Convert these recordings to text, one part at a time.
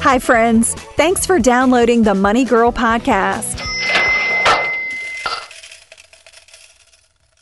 Hi, friends. Thanks for downloading the Money Girl podcast.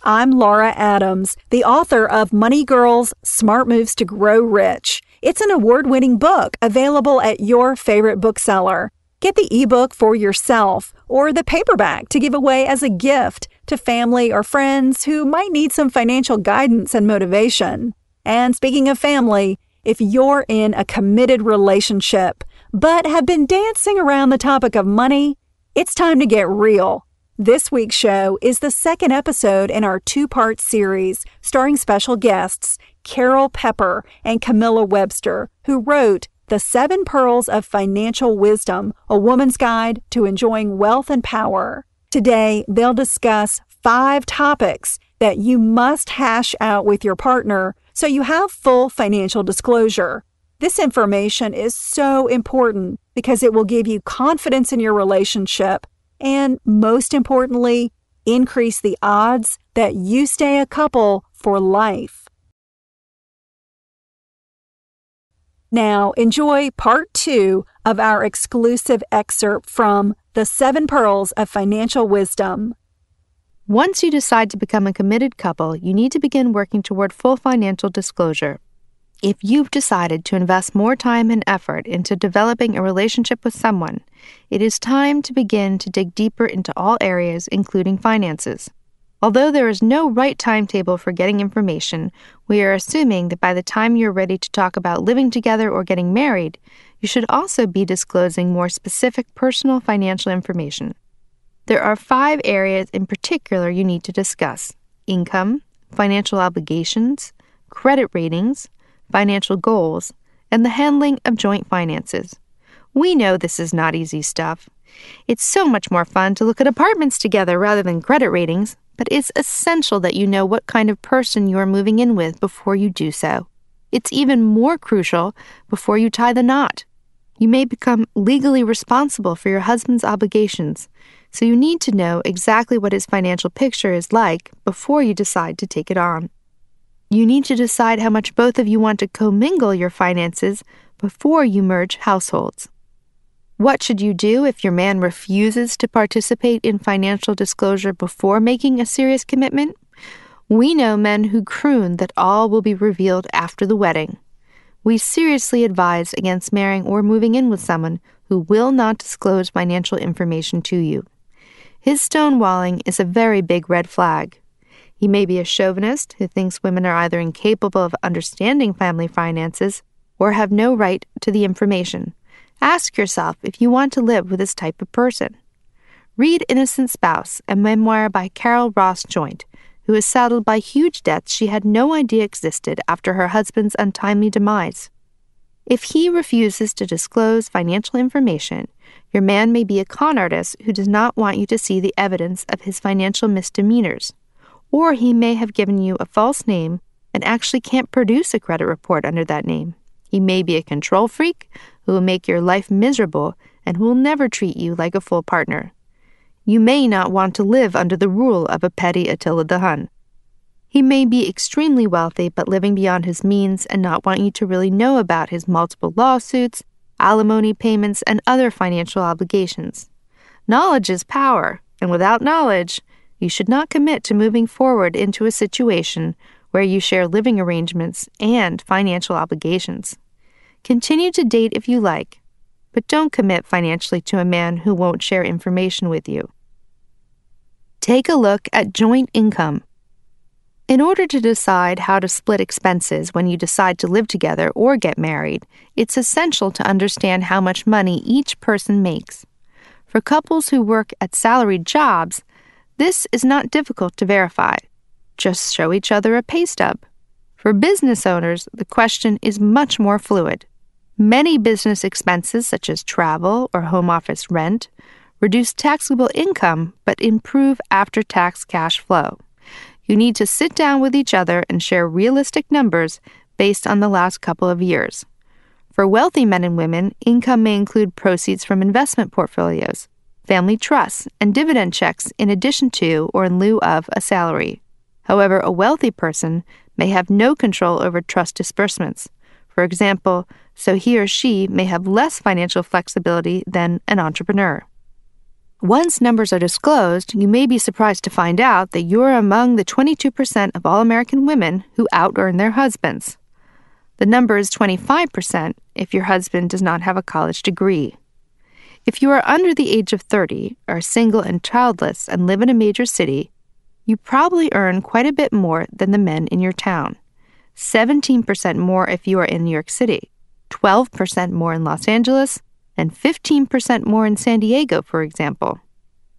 I'm Laura Adams, the author of Money Girls Smart Moves to Grow Rich. It's an award winning book available at your favorite bookseller. Get the ebook for yourself or the paperback to give away as a gift to family or friends who might need some financial guidance and motivation. And speaking of family, if you're in a committed relationship but have been dancing around the topic of money, it's time to get real. This week's show is the second episode in our two part series starring special guests Carol Pepper and Camilla Webster, who wrote The Seven Pearls of Financial Wisdom A Woman's Guide to Enjoying Wealth and Power. Today, they'll discuss five topics that you must hash out with your partner so you have full financial disclosure. This information is so important because it will give you confidence in your relationship and, most importantly, increase the odds that you stay a couple for life. Now, enjoy part two of our exclusive excerpt from The Seven Pearls of Financial Wisdom. Once you decide to become a committed couple, you need to begin working toward full financial disclosure. If you've decided to invest more time and effort into developing a relationship with someone, it is time to begin to dig deeper into all areas, including finances. Although there is no right timetable for getting information, we are assuming that by the time you're ready to talk about living together or getting married, you should also be disclosing more specific personal financial information. There are five areas in particular you need to discuss income, financial obligations, credit ratings, financial goals, and the handling of joint finances. We know this is not easy stuff. It's so much more fun to look at apartments together rather than credit ratings, but it's essential that you know what kind of person you are moving in with before you do so. It's even more crucial before you tie the knot. You may become legally responsible for your husband's obligations, so you need to know exactly what his financial picture is like before you decide to take it on. You need to decide how much both of you want to commingle your finances before you merge households. What should you do if your man refuses to participate in financial disclosure before making a serious commitment? We know men who croon that all will be revealed after the wedding. We seriously advise against marrying or moving in with someone who will not disclose financial information to you. His stonewalling is a very big red flag. He may be a chauvinist who thinks women are either incapable of understanding family finances or have no right to the information. Ask yourself if you want to live with this type of person. Read Innocent Spouse, a memoir by Carol Ross Joynt, who is saddled by huge debts she had no idea existed after her husband's untimely demise. If he refuses to disclose financial information, your man may be a con artist who does not want you to see the evidence of his financial misdemeanors. Or he may have given you a false name and actually can't produce a credit report under that name. He may be a control freak who will make your life miserable and who will never treat you like a full partner. You may not want to live under the rule of a petty Attila the Hun. He may be extremely wealthy but living beyond his means and not want you to really know about his multiple lawsuits, alimony payments, and other financial obligations. Knowledge is power, and without knowledge, you should not commit to moving forward into a situation where you share living arrangements and financial obligations. Continue to date if you like, but don't commit financially to a man who won't share information with you. Take a look at joint income. In order to decide how to split expenses when you decide to live together or get married, it's essential to understand how much money each person makes. For couples who work at salaried jobs, this is not difficult to verify. Just show each other a pay stub. For business owners, the question is much more fluid. Many business expenses, such as travel or home office rent, reduce taxable income but improve after tax cash flow. You need to sit down with each other and share realistic numbers based on the last couple of years. For wealthy men and women, income may include proceeds from investment portfolios, family trusts, and dividend checks in addition to or in lieu of a salary. However, a wealthy person may have no control over trust disbursements. For example, so he or she may have less financial flexibility than an entrepreneur. Once numbers are disclosed, you may be surprised to find out that you are among the 22% of all American women who out earn their husbands. The number is 25% if your husband does not have a college degree. If you are under the age of 30, are single and childless, and live in a major city, you probably earn quite a bit more than the men in your town. 17% more if you are in New York City, 12% more in Los Angeles, and 15% more in San Diego, for example.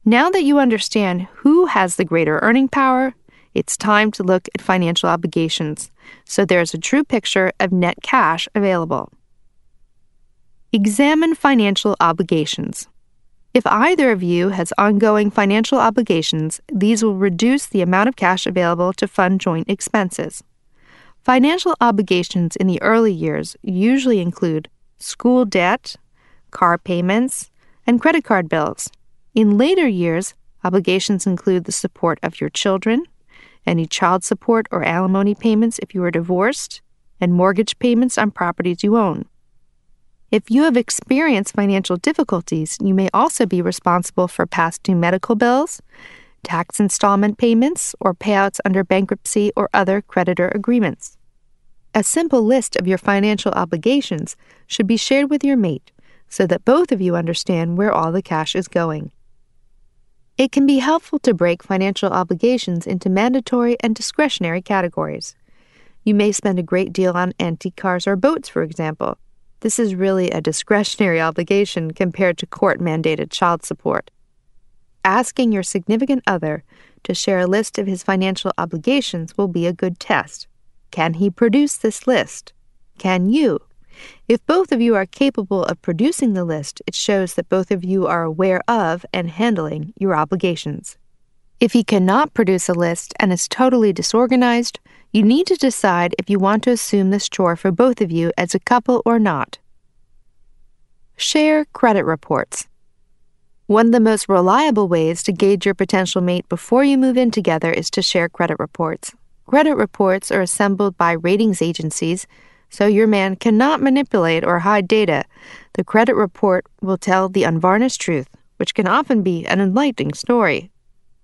Now that you understand who has the greater earning power, it's time to look at financial obligations so there's a true picture of net cash available. Examine financial obligations. If either of you has ongoing financial obligations, these will reduce the amount of cash available to fund joint expenses. Financial obligations in the early years usually include school debt, car payments, and credit card bills. In later years, obligations include the support of your children, any child support or alimony payments if you are divorced, and mortgage payments on properties you own. If you have experienced financial difficulties, you may also be responsible for past due medical bills, tax installment payments, or payouts under bankruptcy or other creditor agreements. A simple list of your financial obligations should be shared with your mate so that both of you understand where all the cash is going. It can be helpful to break financial obligations into mandatory and discretionary categories. You may spend a great deal on antique cars or boats, for example. This is really a discretionary obligation compared to court mandated child support. Asking your significant other to share a list of his financial obligations will be a good test. Can he produce this list? Can you? If both of you are capable of producing the list, it shows that both of you are aware of and handling your obligations. If he cannot produce a list and is totally disorganized, you need to decide if you want to assume this chore for both of you as a couple or not. Share credit reports. One of the most reliable ways to gauge your potential mate before you move in together is to share credit reports. Credit reports are assembled by ratings agencies so your man cannot manipulate or hide data. The credit report will tell the unvarnished truth, which can often be an enlightening story.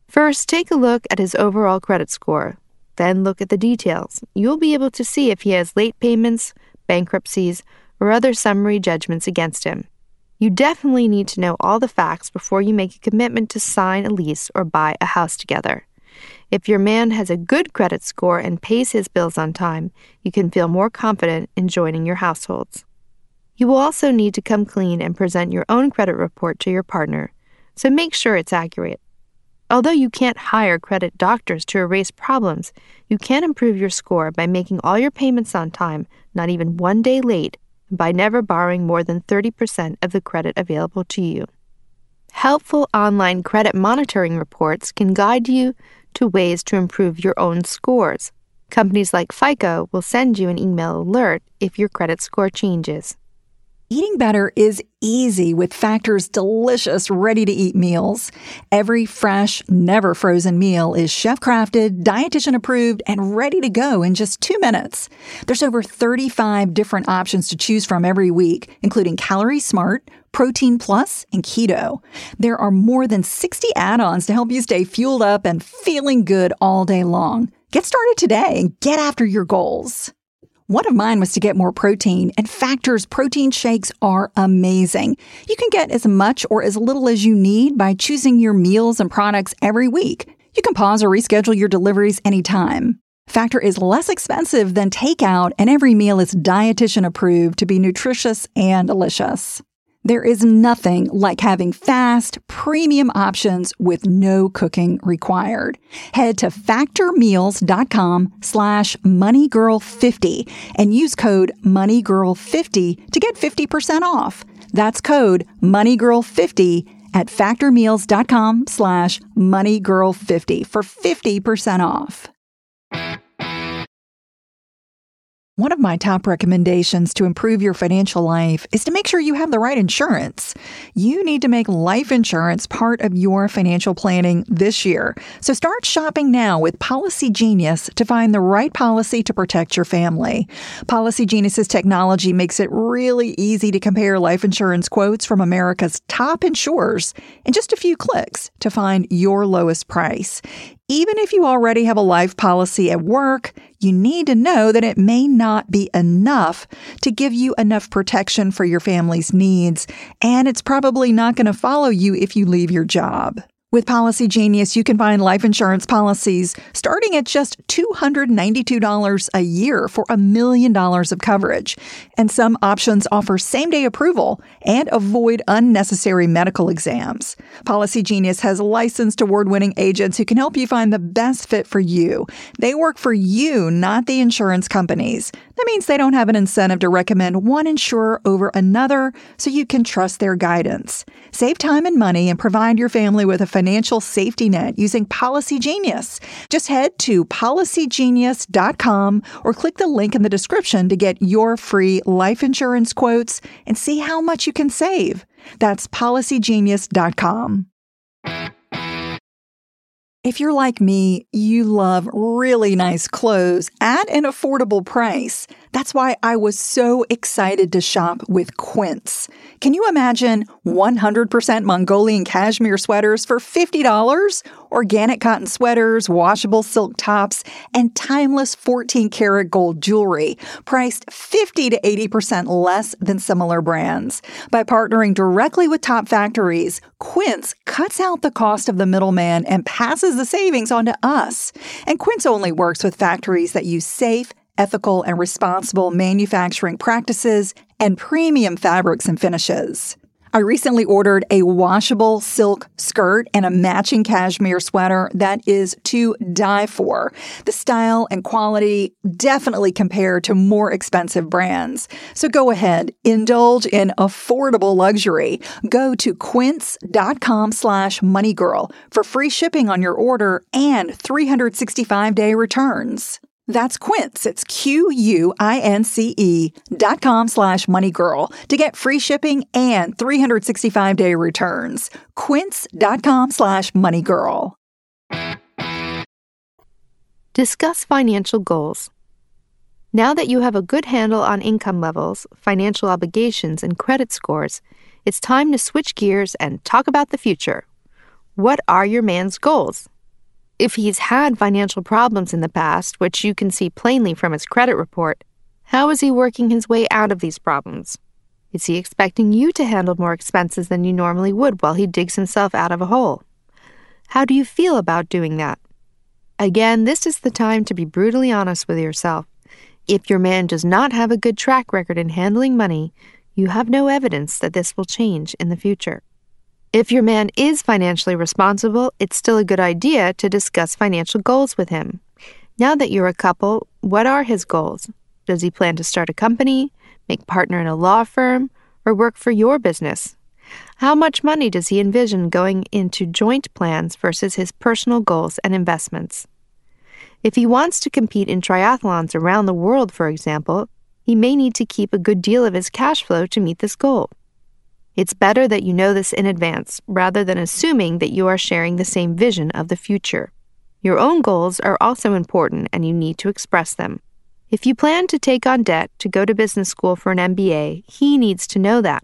First, take a look at his overall credit score. Then look at the details. You'll be able to see if he has late payments, bankruptcies, or other summary judgments against him. You definitely need to know all the facts before you make a commitment to sign a lease or buy a house together. If your man has a good credit score and pays his bills on time, you can feel more confident in joining your households. You will also need to come clean and present your own credit report to your partner, so make sure it's accurate. Although you can't hire credit doctors to erase problems, you can improve your score by making all your payments on time, not even one day late, and by never borrowing more than 30% of the credit available to you. Helpful online credit monitoring reports can guide you to ways to improve your own scores. Companies like FICO will send you an email alert if your credit score changes. Eating better is easy with Factor's delicious, ready to eat meals. Every fresh, never frozen meal is chef crafted, dietitian approved, and ready to go in just two minutes. There's over 35 different options to choose from every week, including Calorie Smart, Protein Plus, and Keto. There are more than 60 add ons to help you stay fueled up and feeling good all day long. Get started today and get after your goals. One of mine was to get more protein, and Factor's protein shakes are amazing. You can get as much or as little as you need by choosing your meals and products every week. You can pause or reschedule your deliveries anytime. Factor is less expensive than takeout, and every meal is dietitian approved to be nutritious and delicious. There is nothing like having fast, premium options with no cooking required. Head to factormeals.com slash moneygirl50 and use code moneygirl50 to get 50% off. That's code moneygirl50 at factormeals.com slash moneygirl50 for 50% off. One of my top recommendations to improve your financial life is to make sure you have the right insurance. You need to make life insurance part of your financial planning this year. So start shopping now with Policy Genius to find the right policy to protect your family. Policy Genius's technology makes it really easy to compare life insurance quotes from America's top insurers in just a few clicks to find your lowest price. Even if you already have a life policy at work, you need to know that it may not be enough to give you enough protection for your family's needs, and it's probably not going to follow you if you leave your job. With Policy Genius, you can find life insurance policies starting at just $292 a year for a million dollars of coverage. And some options offer same day approval and avoid unnecessary medical exams. Policy Genius has licensed award winning agents who can help you find the best fit for you. They work for you, not the insurance companies. That means they don't have an incentive to recommend one insurer over another, so you can trust their guidance. Save time and money and provide your family with a financial safety net using Policy Genius. Just head to policygenius.com or click the link in the description to get your free life insurance quotes and see how much you can save. That's policygenius.com. If you're like me, you love really nice clothes at an affordable price. That's why I was so excited to shop with Quince. Can you imagine 100% Mongolian cashmere sweaters for $50? Organic cotton sweaters, washable silk tops, and timeless 14 karat gold jewelry, priced 50 to 80% less than similar brands. By partnering directly with top factories, Quince cuts out the cost of the middleman and passes the savings on to us. And Quince only works with factories that use safe, ethical, and responsible manufacturing practices, and premium fabrics and finishes. I recently ordered a washable silk skirt and a matching cashmere sweater that is to die for. The style and quality definitely compare to more expensive brands. So go ahead, indulge in affordable luxury. Go to quince.com slash moneygirl for free shipping on your order and 365 day returns. That's Quince. It's Q-U-I-N-C-E dot com slash moneygirl to get free shipping and 365-day returns. Quince.com slash moneygirl. Discuss financial goals. Now that you have a good handle on income levels, financial obligations, and credit scores, it's time to switch gears and talk about the future. What are your man's goals? If he's had financial problems in the past, which you can see plainly from his credit report, how is he working his way out of these problems? Is he expecting you to handle more expenses than you normally would while he digs himself out of a hole? How do you feel about doing that? Again, this is the time to be brutally honest with yourself. If your man does not have a good track record in handling money, you have no evidence that this will change in the future. If your man is financially responsible, it's still a good idea to discuss financial goals with him. Now that you're a couple, what are his goals? Does he plan to start a company, make partner in a law firm, or work for your business? How much money does he envision going into joint plans versus his personal goals and investments? If he wants to compete in triathlons around the world, for example, he may need to keep a good deal of his cash flow to meet this goal. It's better that you know this in advance rather than assuming that you are sharing the same vision of the future. Your own goals are also important and you need to express them. If you plan to take on debt to go to business school for an MBA, he needs to know that.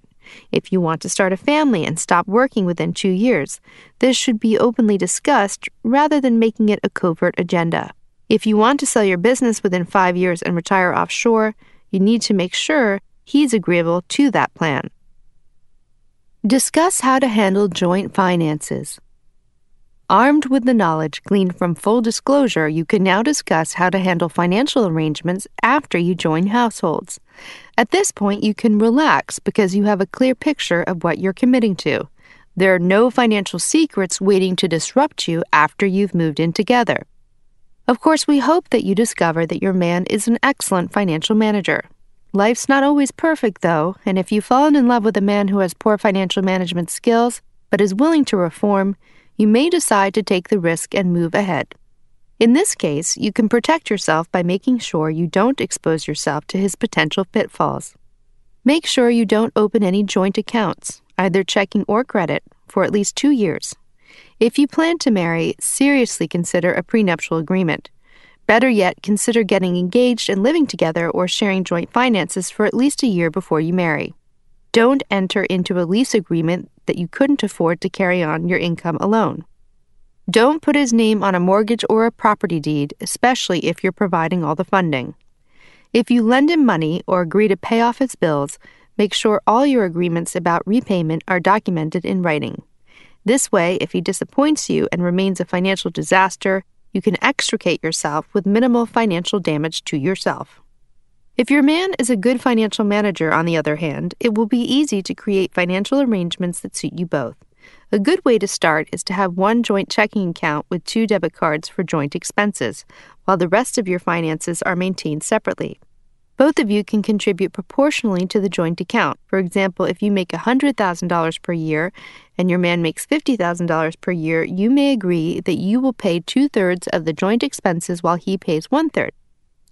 If you want to start a family and stop working within two years, this should be openly discussed rather than making it a covert agenda. If you want to sell your business within five years and retire offshore, you need to make sure he's agreeable to that plan. Discuss how to handle joint finances. Armed with the knowledge gleaned from full disclosure, you can now discuss how to handle financial arrangements after you join households. At this point, you can relax because you have a clear picture of what you're committing to. There are no financial secrets waiting to disrupt you after you've moved in together. Of course, we hope that you discover that your man is an excellent financial manager. Life's not always perfect, though, and if you've fallen in love with a man who has poor financial management skills but is willing to reform, you may decide to take the risk and move ahead. In this case, you can protect yourself by making sure you don't expose yourself to his potential pitfalls. Make sure you don't open any joint accounts, either checking or credit, for at least two years. If you plan to marry, seriously consider a prenuptial agreement. Better yet, consider getting engaged and living together or sharing joint finances for at least a year before you marry. Don't enter into a lease agreement that you couldn't afford to carry on your income alone. Don't put his name on a mortgage or a property deed, especially if you're providing all the funding. If you lend him money or agree to pay off his bills, make sure all your agreements about repayment are documented in writing. This way, if he disappoints you and remains a financial disaster, you can extricate yourself with minimal financial damage to yourself. If your man is a good financial manager, on the other hand, it will be easy to create financial arrangements that suit you both. A good way to start is to have one joint checking account with two debit cards for joint expenses, while the rest of your finances are maintained separately. Both of you can contribute proportionally to the joint account. For example, if you make $100,000 per year and your man makes $50,000 per year, you may agree that you will pay two thirds of the joint expenses while he pays one third.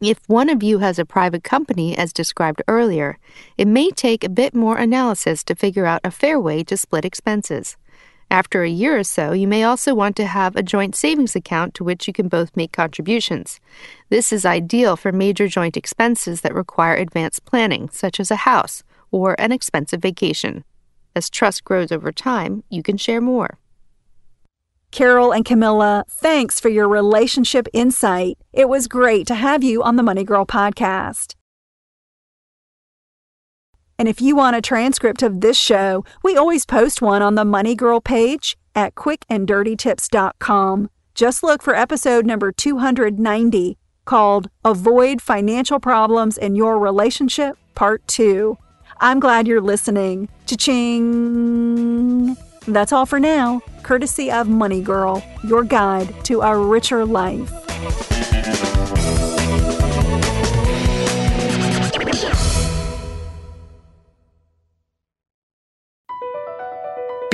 If one of you has a private company, as described earlier, it may take a bit more analysis to figure out a fair way to split expenses. After a year or so, you may also want to have a joint savings account to which you can both make contributions. This is ideal for major joint expenses that require advanced planning, such as a house or an expensive vacation. As trust grows over time, you can share more. Carol and Camilla, thanks for your relationship insight. It was great to have you on the Money Girl podcast. And if you want a transcript of this show, we always post one on the Money Girl page at quickanddirtytips.com. Just look for episode number 290 called Avoid Financial Problems in Your Relationship, Part 2. I'm glad you're listening. Cha-ching! That's all for now, courtesy of Money Girl, your guide to a richer life.